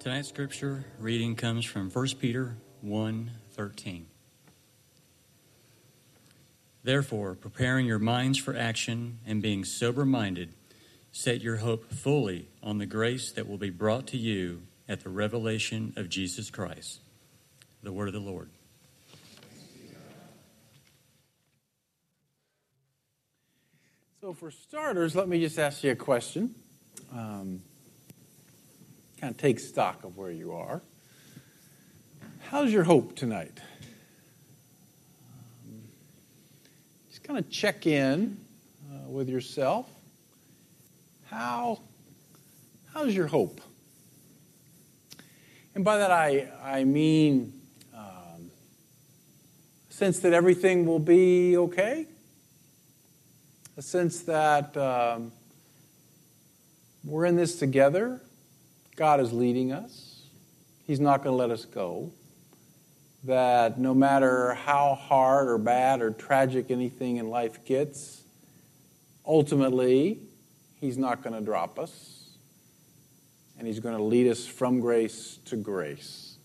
Tonight's scripture reading comes from 1 Peter 1:13. Therefore, preparing your minds for action and being sober-minded, set your hope fully on the grace that will be brought to you at the revelation of Jesus Christ. The word of the Lord. So, for starters, let me just ask you a question. Um, kind of take stock of where you are. How's your hope tonight? Um, just kind of check in uh, with yourself. How, how's your hope? And by that I, I mean um, a sense that everything will be okay, a sense that um, we're in this together God is leading us. He's not going to let us go. That no matter how hard or bad or tragic anything in life gets, ultimately, He's not going to drop us. And He's going to lead us from grace to grace.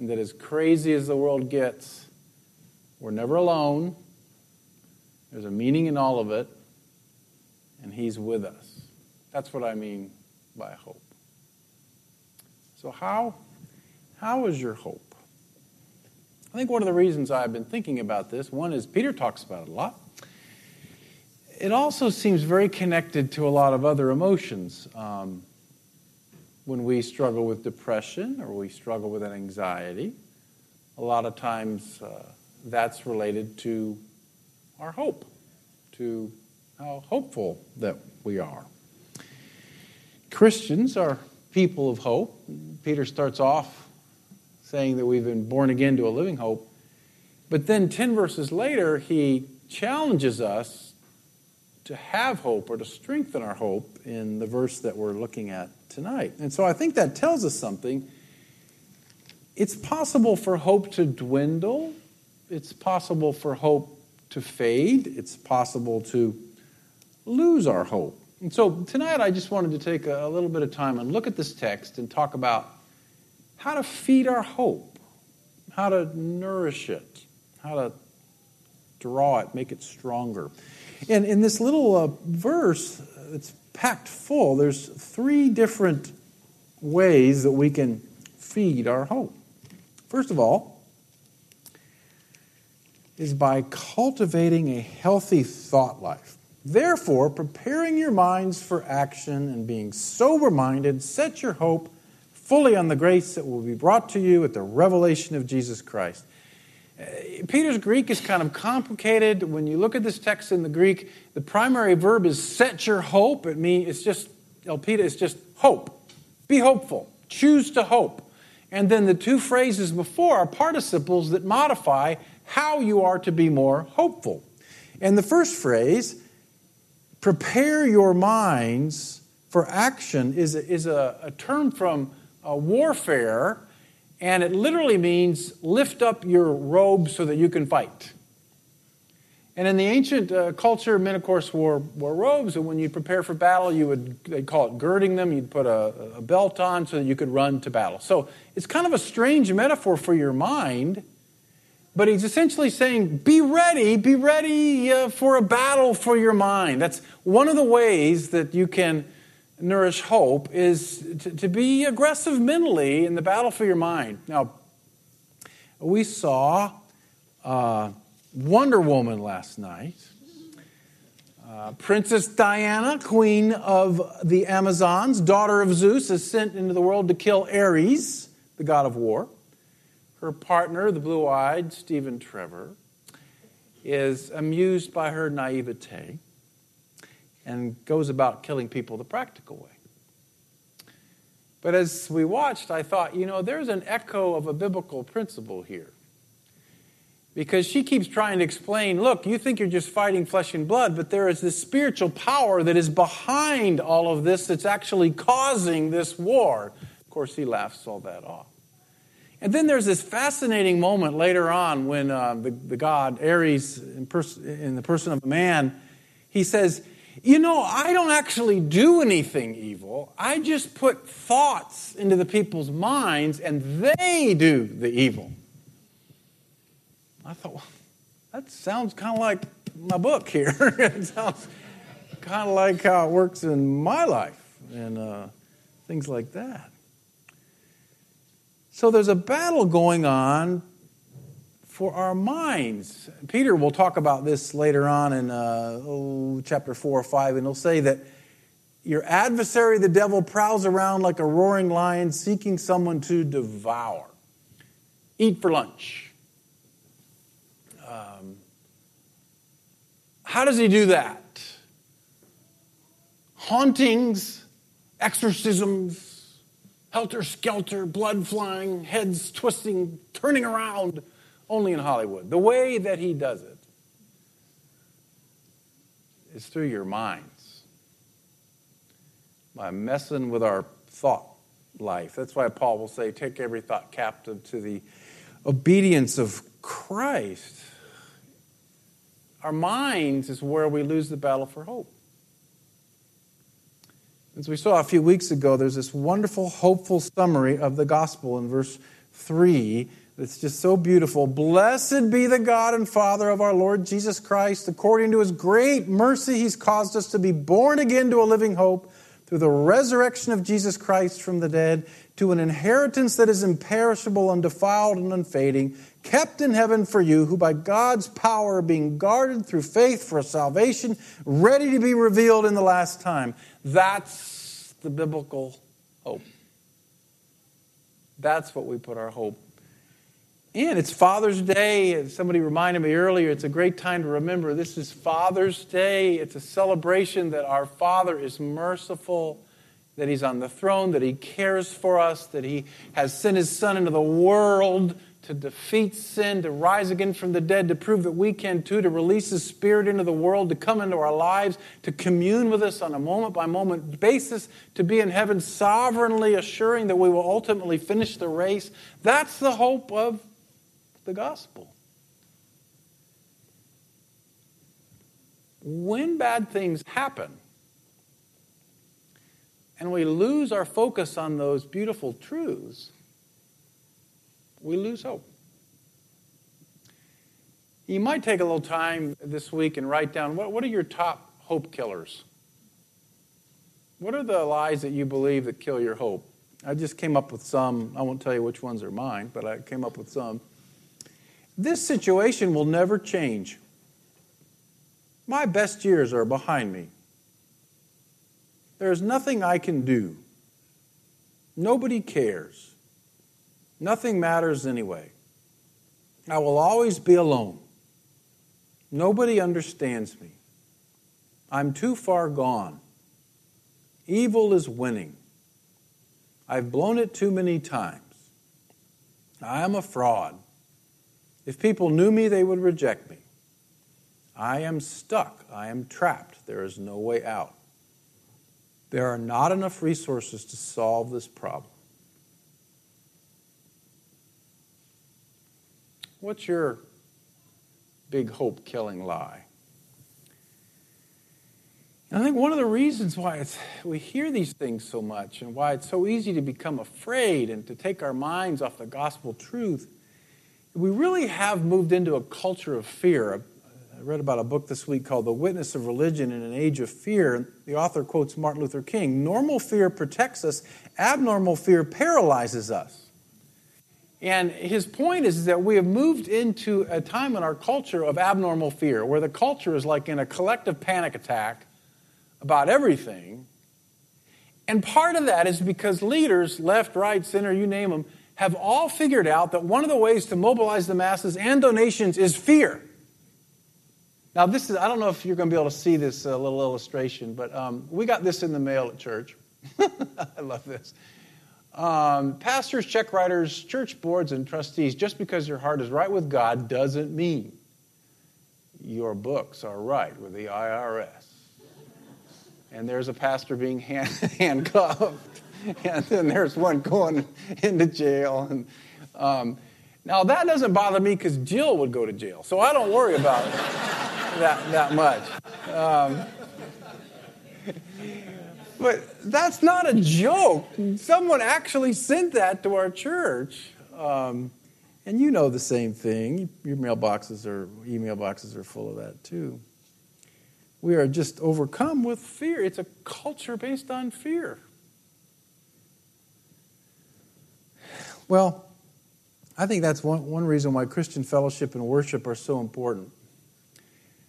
And that as crazy as the world gets, we're never alone. There's a meaning in all of it. And He's with us. That's what I mean by hope. So, how, how is your hope? I think one of the reasons I've been thinking about this, one is Peter talks about it a lot. It also seems very connected to a lot of other emotions. Um, when we struggle with depression or we struggle with an anxiety, a lot of times uh, that's related to our hope, to how hopeful that we are. Christians are people of hope. Peter starts off saying that we've been born again to a living hope. But then 10 verses later, he challenges us to have hope or to strengthen our hope in the verse that we're looking at tonight. And so I think that tells us something. It's possible for hope to dwindle, it's possible for hope to fade, it's possible to lose our hope. And so tonight I just wanted to take a, little bit of time and look at this text and talk about how to feed our hope, how to nourish it, how to draw it, make it stronger. And in this little uh, verse, it's packed full. There's three different ways that we can feed our hope. First of all, is by cultivating a healthy thought life. Therefore, preparing your minds for action and being sober minded, set your hope fully on the grace that will be brought to you at the revelation of Jesus Christ. Uh, Peter's Greek is kind of complicated. When you look at this text in the Greek, the primary verb is set your hope. It means it's just, elpida it's just hope. Be hopeful. Choose to hope. And then the two phrases before are participles that modify how you are to be more hopeful. And the first phrase, prepare your minds for action is is a, a term from uh, warfare, and it literally means lift up your robe so that you can fight. And in the ancient uh, culture, men, of course, wore, wore robes, and when you prepare for battle, you would, they'd call it girding them. You'd put a, a belt on so that you could run to battle. So it's kind of a strange metaphor for your mind but he's essentially saying, be ready, be ready uh, for a battle for your mind. That's one of the ways that you can nourish hope is to, to be aggressive mentally in the battle for your mind. Now, we saw uh, Wonder Woman last night. Uh, Princess Diana, queen of the Amazons, daughter of Zeus, is sent into the world to kill Ares, the god of war. Her partner, the blue eyed Stephen Trevor, is amused by her naivete and goes about killing people the practical way. But as we watched, I thought, you know, there's an echo of a biblical principle here. Because she keeps trying to explain look, you think you're just fighting flesh and blood, but there is this spiritual power that is behind all of this that's actually causing this war. Of course, he laughs all that off. And then there's this fascinating moment later on when uh, the, the god Ares, in, pers- in the person of a man, he says, You know, I don't actually do anything evil. I just put thoughts into the people's minds and they do the evil. I thought, well, that sounds kind of like my book here. it sounds kind of like how it works in my life and uh, things like that. So there's a battle going on for our minds. Peter will talk about this later on in uh, oh, chapter 4 or 5, and he'll say that your adversary, the devil, prowls around like a roaring lion seeking someone to devour. Eat for lunch. Um, how does he do that? Hauntings, exorcisms, helter skelter, blood flying, heads twisting, turning around, only in Hollywood. The way that he does it is through your minds, by messing with our thought life. That's why Paul will say, Take every thought captive to the obedience of Christ. Our minds is where we lose the battle for hope. As we saw a few weeks ago, there's this wonderful, hopeful summary of the gospel in verse 3 that's just so beautiful. Blessed be the God and Father of our Lord Jesus Christ. According to his great mercy, he's caused us to be born again to a living hope through the resurrection of Jesus Christ from the dead to an inheritance that is imperishable, undefiled, and unfading, kept in heaven for you, who by God's power are being guarded through faith for salvation, ready to be revealed in the last time. That's the biblical hope. That's what we put our hope in. It's Father's Day. And somebody reminded me earlier, it's a great time to remember this is Father's Day. It's a celebration that our Father is merciful, that He's on the throne, that He cares for us, that He has sent His Son into the world to defeat sin, to rise again from the dead, to prove that we can too, to release His Spirit into the world, to come into our lives, to commune with us on a moment by moment basis, to be in heaven sovereignly assuring that we will ultimately finish the race. That's the hope of the gospel. When bad things happen, and we lose our focus on those beautiful truths, we lose hope. You might take a little time this week and write down what, what are your top hope killers? What are the lies that you believe that kill your hope? I just came up with some. I won't tell you which ones are mine, but I came up with some. This situation will never change. My best years are behind me. There is nothing I can do. Nobody cares. Nothing matters anyway. I will always be alone. Nobody understands me. I'm too far gone. Evil is winning. I've blown it too many times. I am a fraud. If people knew me, they would reject me. I am stuck. I am trapped. There is no way out. There are not enough resources to solve this problem. What's your big hope killing lie? I think one of the reasons why we hear these things so much and why it's so easy to become afraid and to take our minds off the gospel truth, we really have moved into a culture of fear. I read about a book this week called The Witness of Religion in an Age of Fear. The author quotes Martin Luther King Normal fear protects us, abnormal fear paralyzes us. And his point is that we have moved into a time in our culture of abnormal fear, where the culture is like in a collective panic attack about everything. And part of that is because leaders, left, right, center, you name them, have all figured out that one of the ways to mobilize the masses and donations is fear. Now, this is, I don't know if you're going to be able to see this uh, little illustration, but um, we got this in the mail at church. I love this. Um, pastors, check writers, church boards, and trustees, just because your heart is right with God doesn't mean your books are right with the IRS. And there's a pastor being hand, handcuffed, and then there's one going into jail. And, um, now, that doesn't bother me because Jill would go to jail, so I don't worry about that, that much. Um, but that's not a joke. Someone actually sent that to our church. Um, and you know the same thing. Your mailboxes or email boxes are full of that too. We are just overcome with fear. It's a culture based on fear. Well, I think that's one, one reason why Christian fellowship and worship are so important.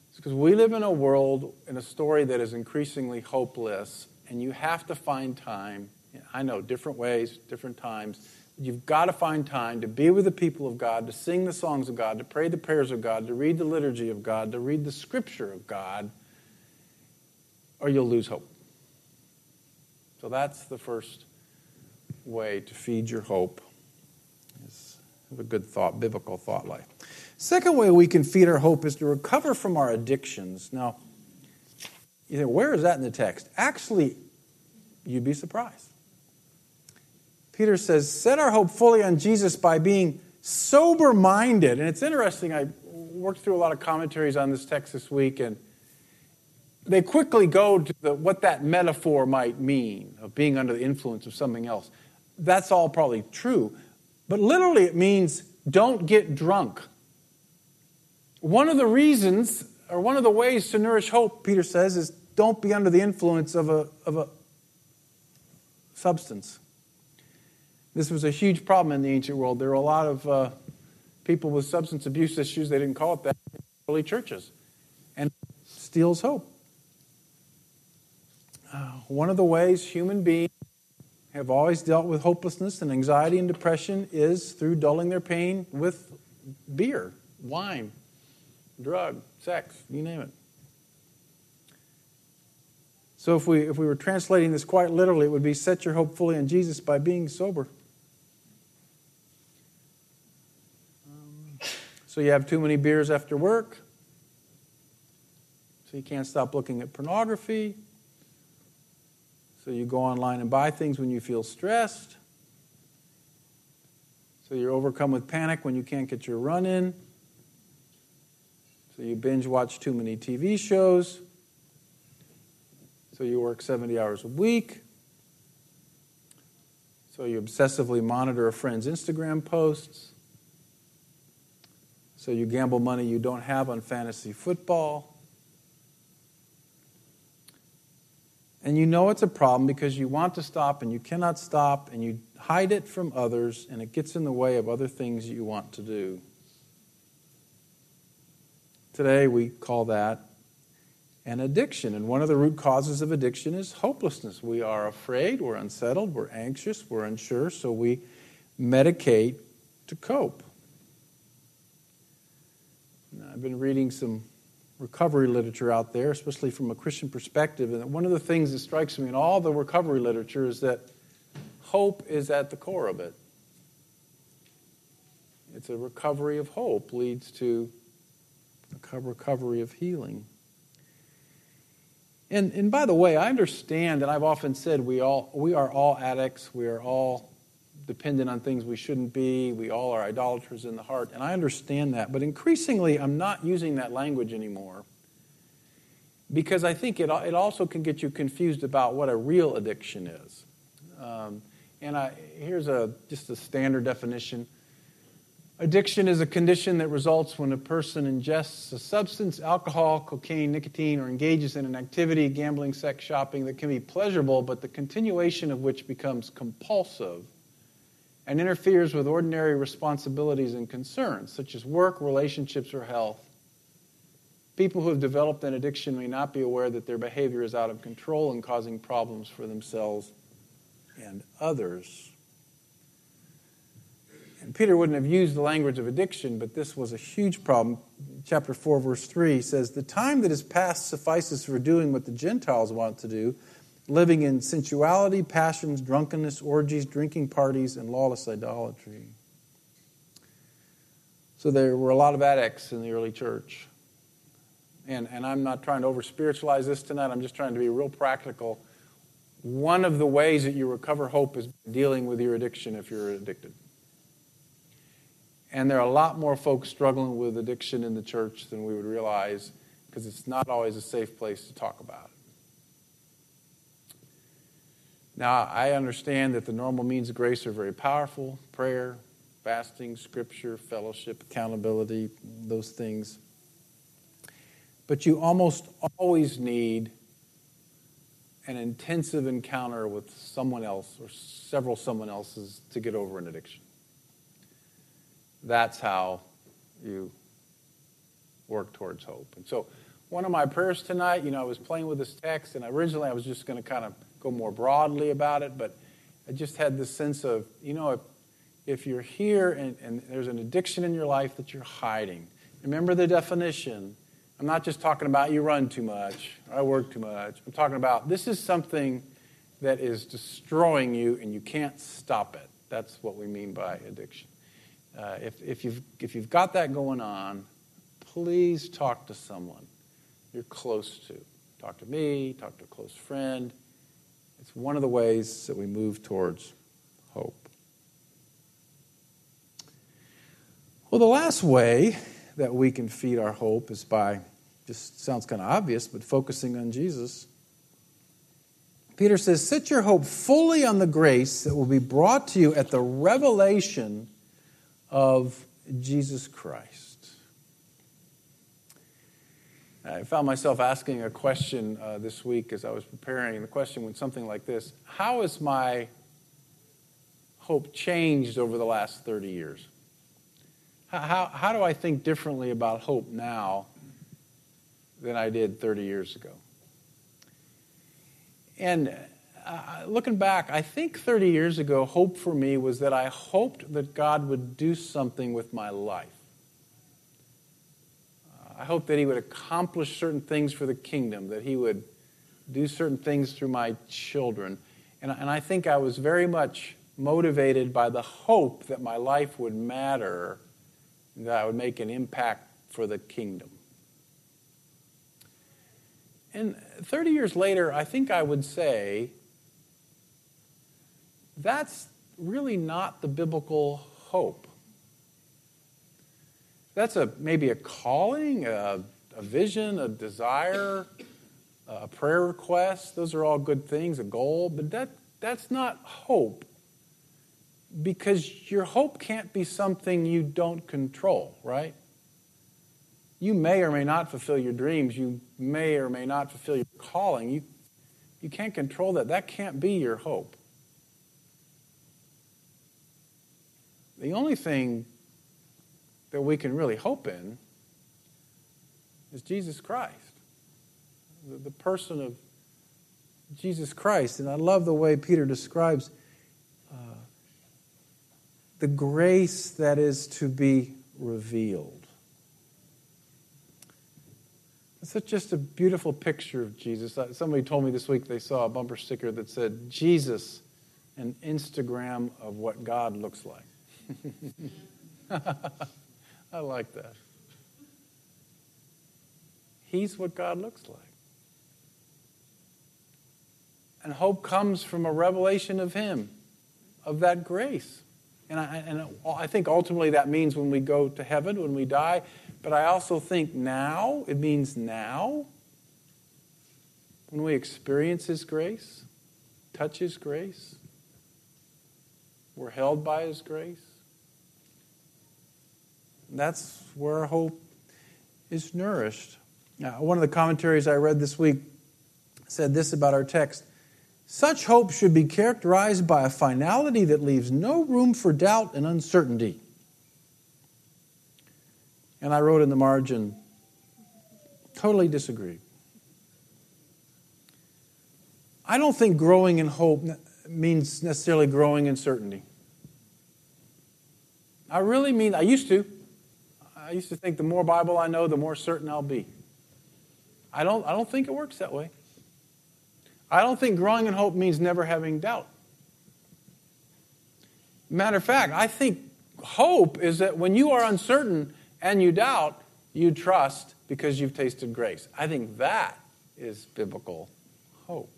It's because we live in a world, in a story that is increasingly hopeless, and you have to find time. I know, different ways, different times. You've got to find time to be with the people of God, to sing the songs of God, to pray the prayers of God, to read the liturgy of God, to read the scripture of God, or you'll lose hope. So that's the first way to feed your hope. A good thought, biblical thought life. Second way we can feed our hope is to recover from our addictions. Now, you where is that in the text? Actually, you'd be surprised. Peter says, set our hope fully on Jesus by being sober minded. And it's interesting, I worked through a lot of commentaries on this text this week, and they quickly go to the, what that metaphor might mean of being under the influence of something else. That's all probably true. But literally, it means don't get drunk. One of the reasons, or one of the ways to nourish hope, Peter says, is don't be under the influence of a, of a substance. This was a huge problem in the ancient world. There were a lot of uh, people with substance abuse issues. They didn't call it that in early churches. And steals hope. Uh, one of the ways human beings have always dealt with hopelessness and anxiety and depression is through dulling their pain with beer, wine, drug, sex, you name it. So if we if we were translating this quite literally, it would be set your hope fully on Jesus by being sober. So you have too many beers after work. So you can't stop looking at pornography. So you go online and buy things when you feel stressed. So you're overcome with panic when you can't get your run in. So you binge watch too many TV shows. So you work 70 hours a week. So you obsessively monitor a friend's Instagram posts. So you gamble money you don't have on fantasy football. And you know it's a problem because you want to stop and you cannot stop and you hide it from others and it gets in the way of other things you want to do. Today we call that an addiction. And one of the root causes of addiction is hopelessness. We are afraid, we're unsettled, we're anxious, we're unsure, so we medicate to cope. I've been reading some recovery literature out there, especially from a Christian perspective. And one of the things that strikes me in all the recovery literature is that hope is at the core of it. It's a recovery of hope leads to a recovery of healing. And, and by the way, I understand, and I've often said we, all, we are all addicts. We are all dependent on things we shouldn't be. We all are idolaters in the heart. And I understand that. But increasingly, I'm not using that language anymore because I think it, it also can get you confused about what a real addiction is. Um, and I, here's a, just a standard definition. Addiction is a condition that results when a person ingests a substance, alcohol, cocaine, nicotine, or engages in an activity, gambling, sex, shopping, that can be pleasurable, but the continuation of which becomes compulsive and interferes with ordinary responsibilities and concerns, such as work, relationships, or health. People who have developed an addiction may not be aware that their behavior is out of control and causing problems for themselves and others. And Peter wouldn't have used the language of addiction, but this was a huge problem. Chapter 4, verse 3 says, The time that is past suffices for doing what the Gentiles want to do living in sensuality, passions, drunkenness, orgies, drinking parties, and lawless idolatry. So there were a lot of addicts in the early church. And, and I'm not trying to over spiritualize this tonight, I'm just trying to be real practical. One of the ways that you recover hope is dealing with your addiction if you're addicted. And there are a lot more folks struggling with addiction in the church than we would realize because it's not always a safe place to talk about it. Now, I understand that the normal means of grace are very powerful prayer, fasting, scripture, fellowship, accountability, those things. But you almost always need an intensive encounter with someone else or several someone else's to get over an addiction. That's how you work towards hope. And so, one of my prayers tonight, you know, I was playing with this text, and originally I was just going to kind of go more broadly about it, but I just had this sense of, you know, if, if you're here and, and there's an addiction in your life that you're hiding, remember the definition I'm not just talking about you run too much, I work too much. I'm talking about this is something that is destroying you and you can't stop it. That's what we mean by addiction. Uh, if, if, you've, if you've got that going on, please talk to someone you're close to. Talk to me, talk to a close friend. It's one of the ways that we move towards hope. Well, the last way that we can feed our hope is by, just sounds kind of obvious, but focusing on Jesus. Peter says, Set your hope fully on the grace that will be brought to you at the revelation of Jesus Christ. I found myself asking a question uh, this week as I was preparing. The question went something like this How has my hope changed over the last 30 years? How, how do I think differently about hope now than I did 30 years ago? And uh, looking back, I think 30 years ago, hope for me was that I hoped that God would do something with my life. I hoped that He would accomplish certain things for the kingdom, that He would do certain things through my children. And, and I think I was very much motivated by the hope that my life would matter that I would make an impact for the kingdom. And 30 years later, I think I would say that's really not the biblical hope. That's a, maybe a calling, a, a vision, a desire, a prayer request. Those are all good things, a goal, but that, that's not hope because your hope can't be something you don't control, right? You may or may not fulfill your dreams. You may or may not fulfill your calling. You, you can't control that. That can't be your hope. The only thing that we can really hope in is Jesus Christ, the, the person of Jesus Christ. And I love the way Peter describes the grace that is to be revealed. It's just a beautiful picture of Jesus. Uh, somebody told me this week they saw a bumper sticker that said, Jesus, an Instagram of what God looks like. I like that. He's what God looks like. And hope comes from a revelation of Him, of that grace. And I, and I think ultimately that means when we go to heaven, when we die. But I also think now, it means now, when we experience His grace, touch His grace, we're held by His grace. That's where hope is nourished. Now, one of the commentaries I read this week said this about our text such hope should be characterized by a finality that leaves no room for doubt and uncertainty. And I wrote in the margin, totally disagree. I don't think growing in hope means necessarily growing in certainty. I really mean, I used to. I used to think the more Bible I know, the more certain I'll be. I don't, I don't think it works that way. I don't think growing in hope means never having doubt. Matter of fact, I think hope is that when you are uncertain and you doubt, you trust because you've tasted grace. I think that is biblical hope.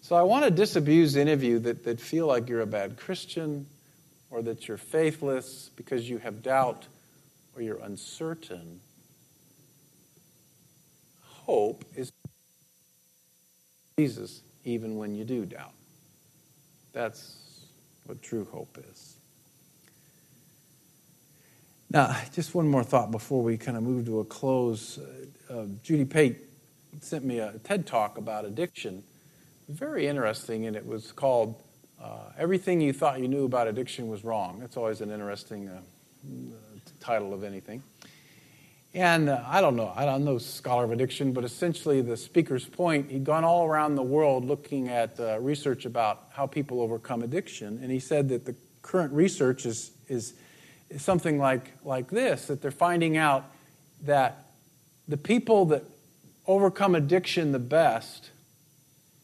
So I want to disabuse any of you that, that feel like you're a bad Christian or that you're faithless because you have doubt or you're uncertain. Hope is Jesus even when you do doubt. That's what true hope is. Now, just one more thought before we kind of move to a close. Uh, uh, Judy Pate sent me a TED talk about addiction. Very interesting, and it was called uh, Everything You Thought You Knew About Addiction Was Wrong. That's always an interesting uh, title of anything. And uh, I don't know, I'm no scholar of addiction, but essentially the speaker's point, he'd gone all around the world looking at uh, research about how people overcome addiction. And he said that the current research is, is, is something like, like this that they're finding out that the people that overcome addiction the best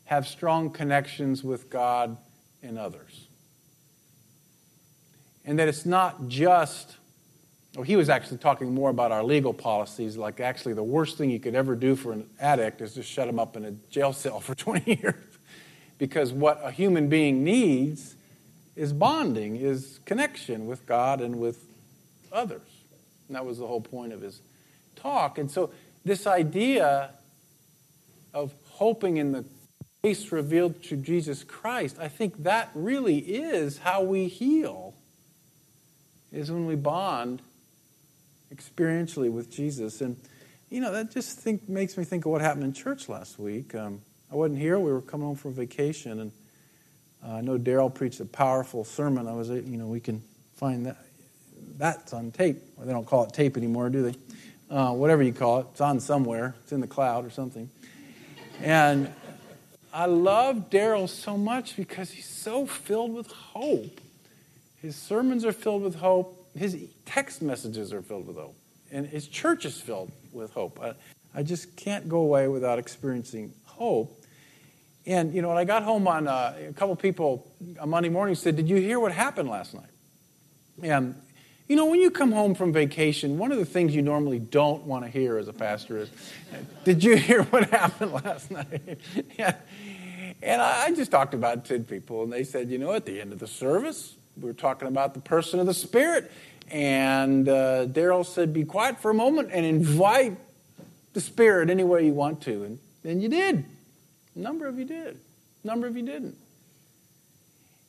have strong connections with God and others. And that it's not just, well, he was actually talking more about our legal policies, like actually the worst thing you could ever do for an addict is to shut him up in a jail cell for 20 years. because what a human being needs is bonding, is connection with God and with others. And that was the whole point of his talk. And so, this idea of hoping in the grace revealed through Jesus Christ, I think that really is how we heal, is when we bond experientially with Jesus. And, you know, that just think, makes me think of what happened in church last week. Um, I wasn't here. We were coming home from vacation, and uh, I know Daryl preached a powerful sermon. I was, you know, we can find that. That's on tape. Well, they don't call it tape anymore, do they? Uh, whatever you call it, it's on somewhere. It's in the cloud or something. And I love Daryl so much because he's so filled with hope. His sermons are filled with hope. His text messages are filled with hope. And his church is filled with hope. I, I just can't go away without experiencing hope. And, you know, when I got home on uh, a couple people on Monday morning said, Did you hear what happened last night? And, you know, when you come home from vacation, one of the things you normally don't want to hear as a pastor is, Did you hear what happened last night? yeah. And I just talked about it to people, and they said, you know, at the end of the service, we were talking about the person of the Spirit. And uh, Daryl said, be quiet for a moment and invite the Spirit any way you want to. And, and you did. A number of you did. A number of you didn't.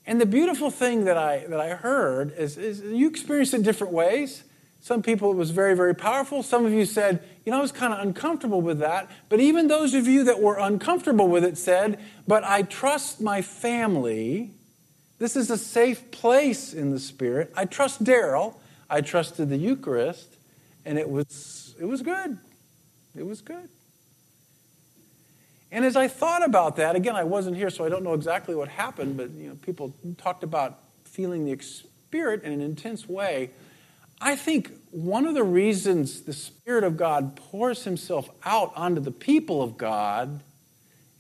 And the beautiful thing that I, that I heard is, is you experienced it different ways. Some people, it was very, very powerful. Some of you said, you know, I was kind of uncomfortable with that. But even those of you that were uncomfortable with it said, but I trust my family. This is a safe place in the Spirit. I trust Daryl. I trusted the Eucharist. And it was, it was good. It was good. And as I thought about that, again, I wasn't here, so I don't know exactly what happened, but you know, people talked about feeling the Spirit in an intense way. I think one of the reasons the Spirit of God pours Himself out onto the people of God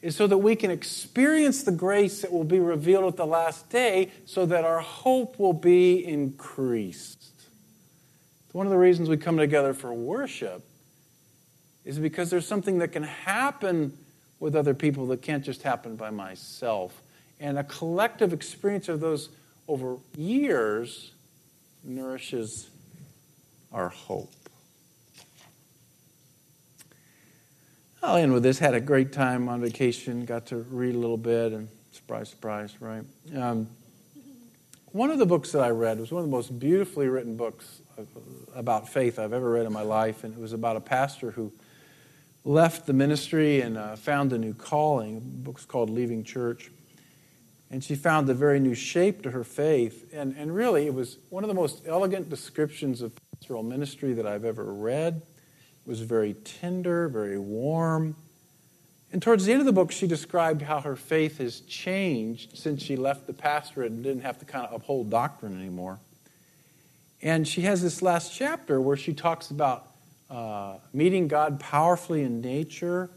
is so that we can experience the grace that will be revealed at the last day so that our hope will be increased. One of the reasons we come together for worship is because there's something that can happen with other people that can't just happen by myself. And a collective experience of those over years nourishes our hope. I'll end with this. Had a great time on vacation. Got to read a little bit, and surprise, surprise, right? Um, one of the books that I read was one of the most beautifully written books about faith I've ever read in my life, and it was about a pastor who left the ministry and uh, found a new calling. The book's called Leaving Church. And she found a very new shape to her faith. And, and really, it was one of the most elegant descriptions of pastoral ministry that I've ever read. Was very tender, very warm. And towards the end of the book, she described how her faith has changed since she left the pastorate and didn't have to kind of uphold doctrine anymore. And she has this last chapter where she talks about uh, meeting God powerfully in nature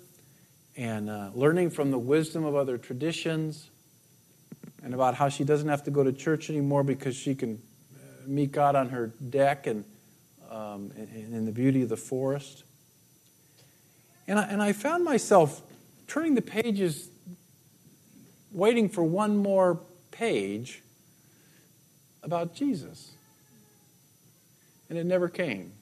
and uh, learning from the wisdom of other traditions and about how she doesn't have to go to church anymore because she can uh, meet God on her deck and um, in, in the beauty of the forest. And I, and I found myself turning the pages, waiting for one more page about Jesus. And it never came.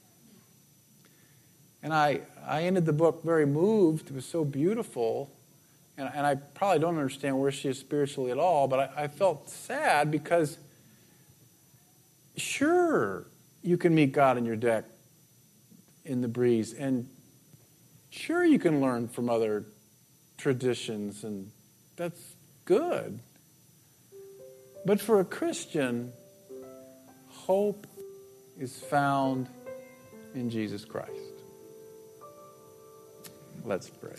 And I, I ended the book very moved. It was so beautiful and, and I probably don't understand where she is spiritually at all, but I, I felt sad because sure, you can meet God in your deck in the breeze, and sure, you can learn from other traditions, and that's good. But for a Christian, hope is found in Jesus Christ. Let's pray.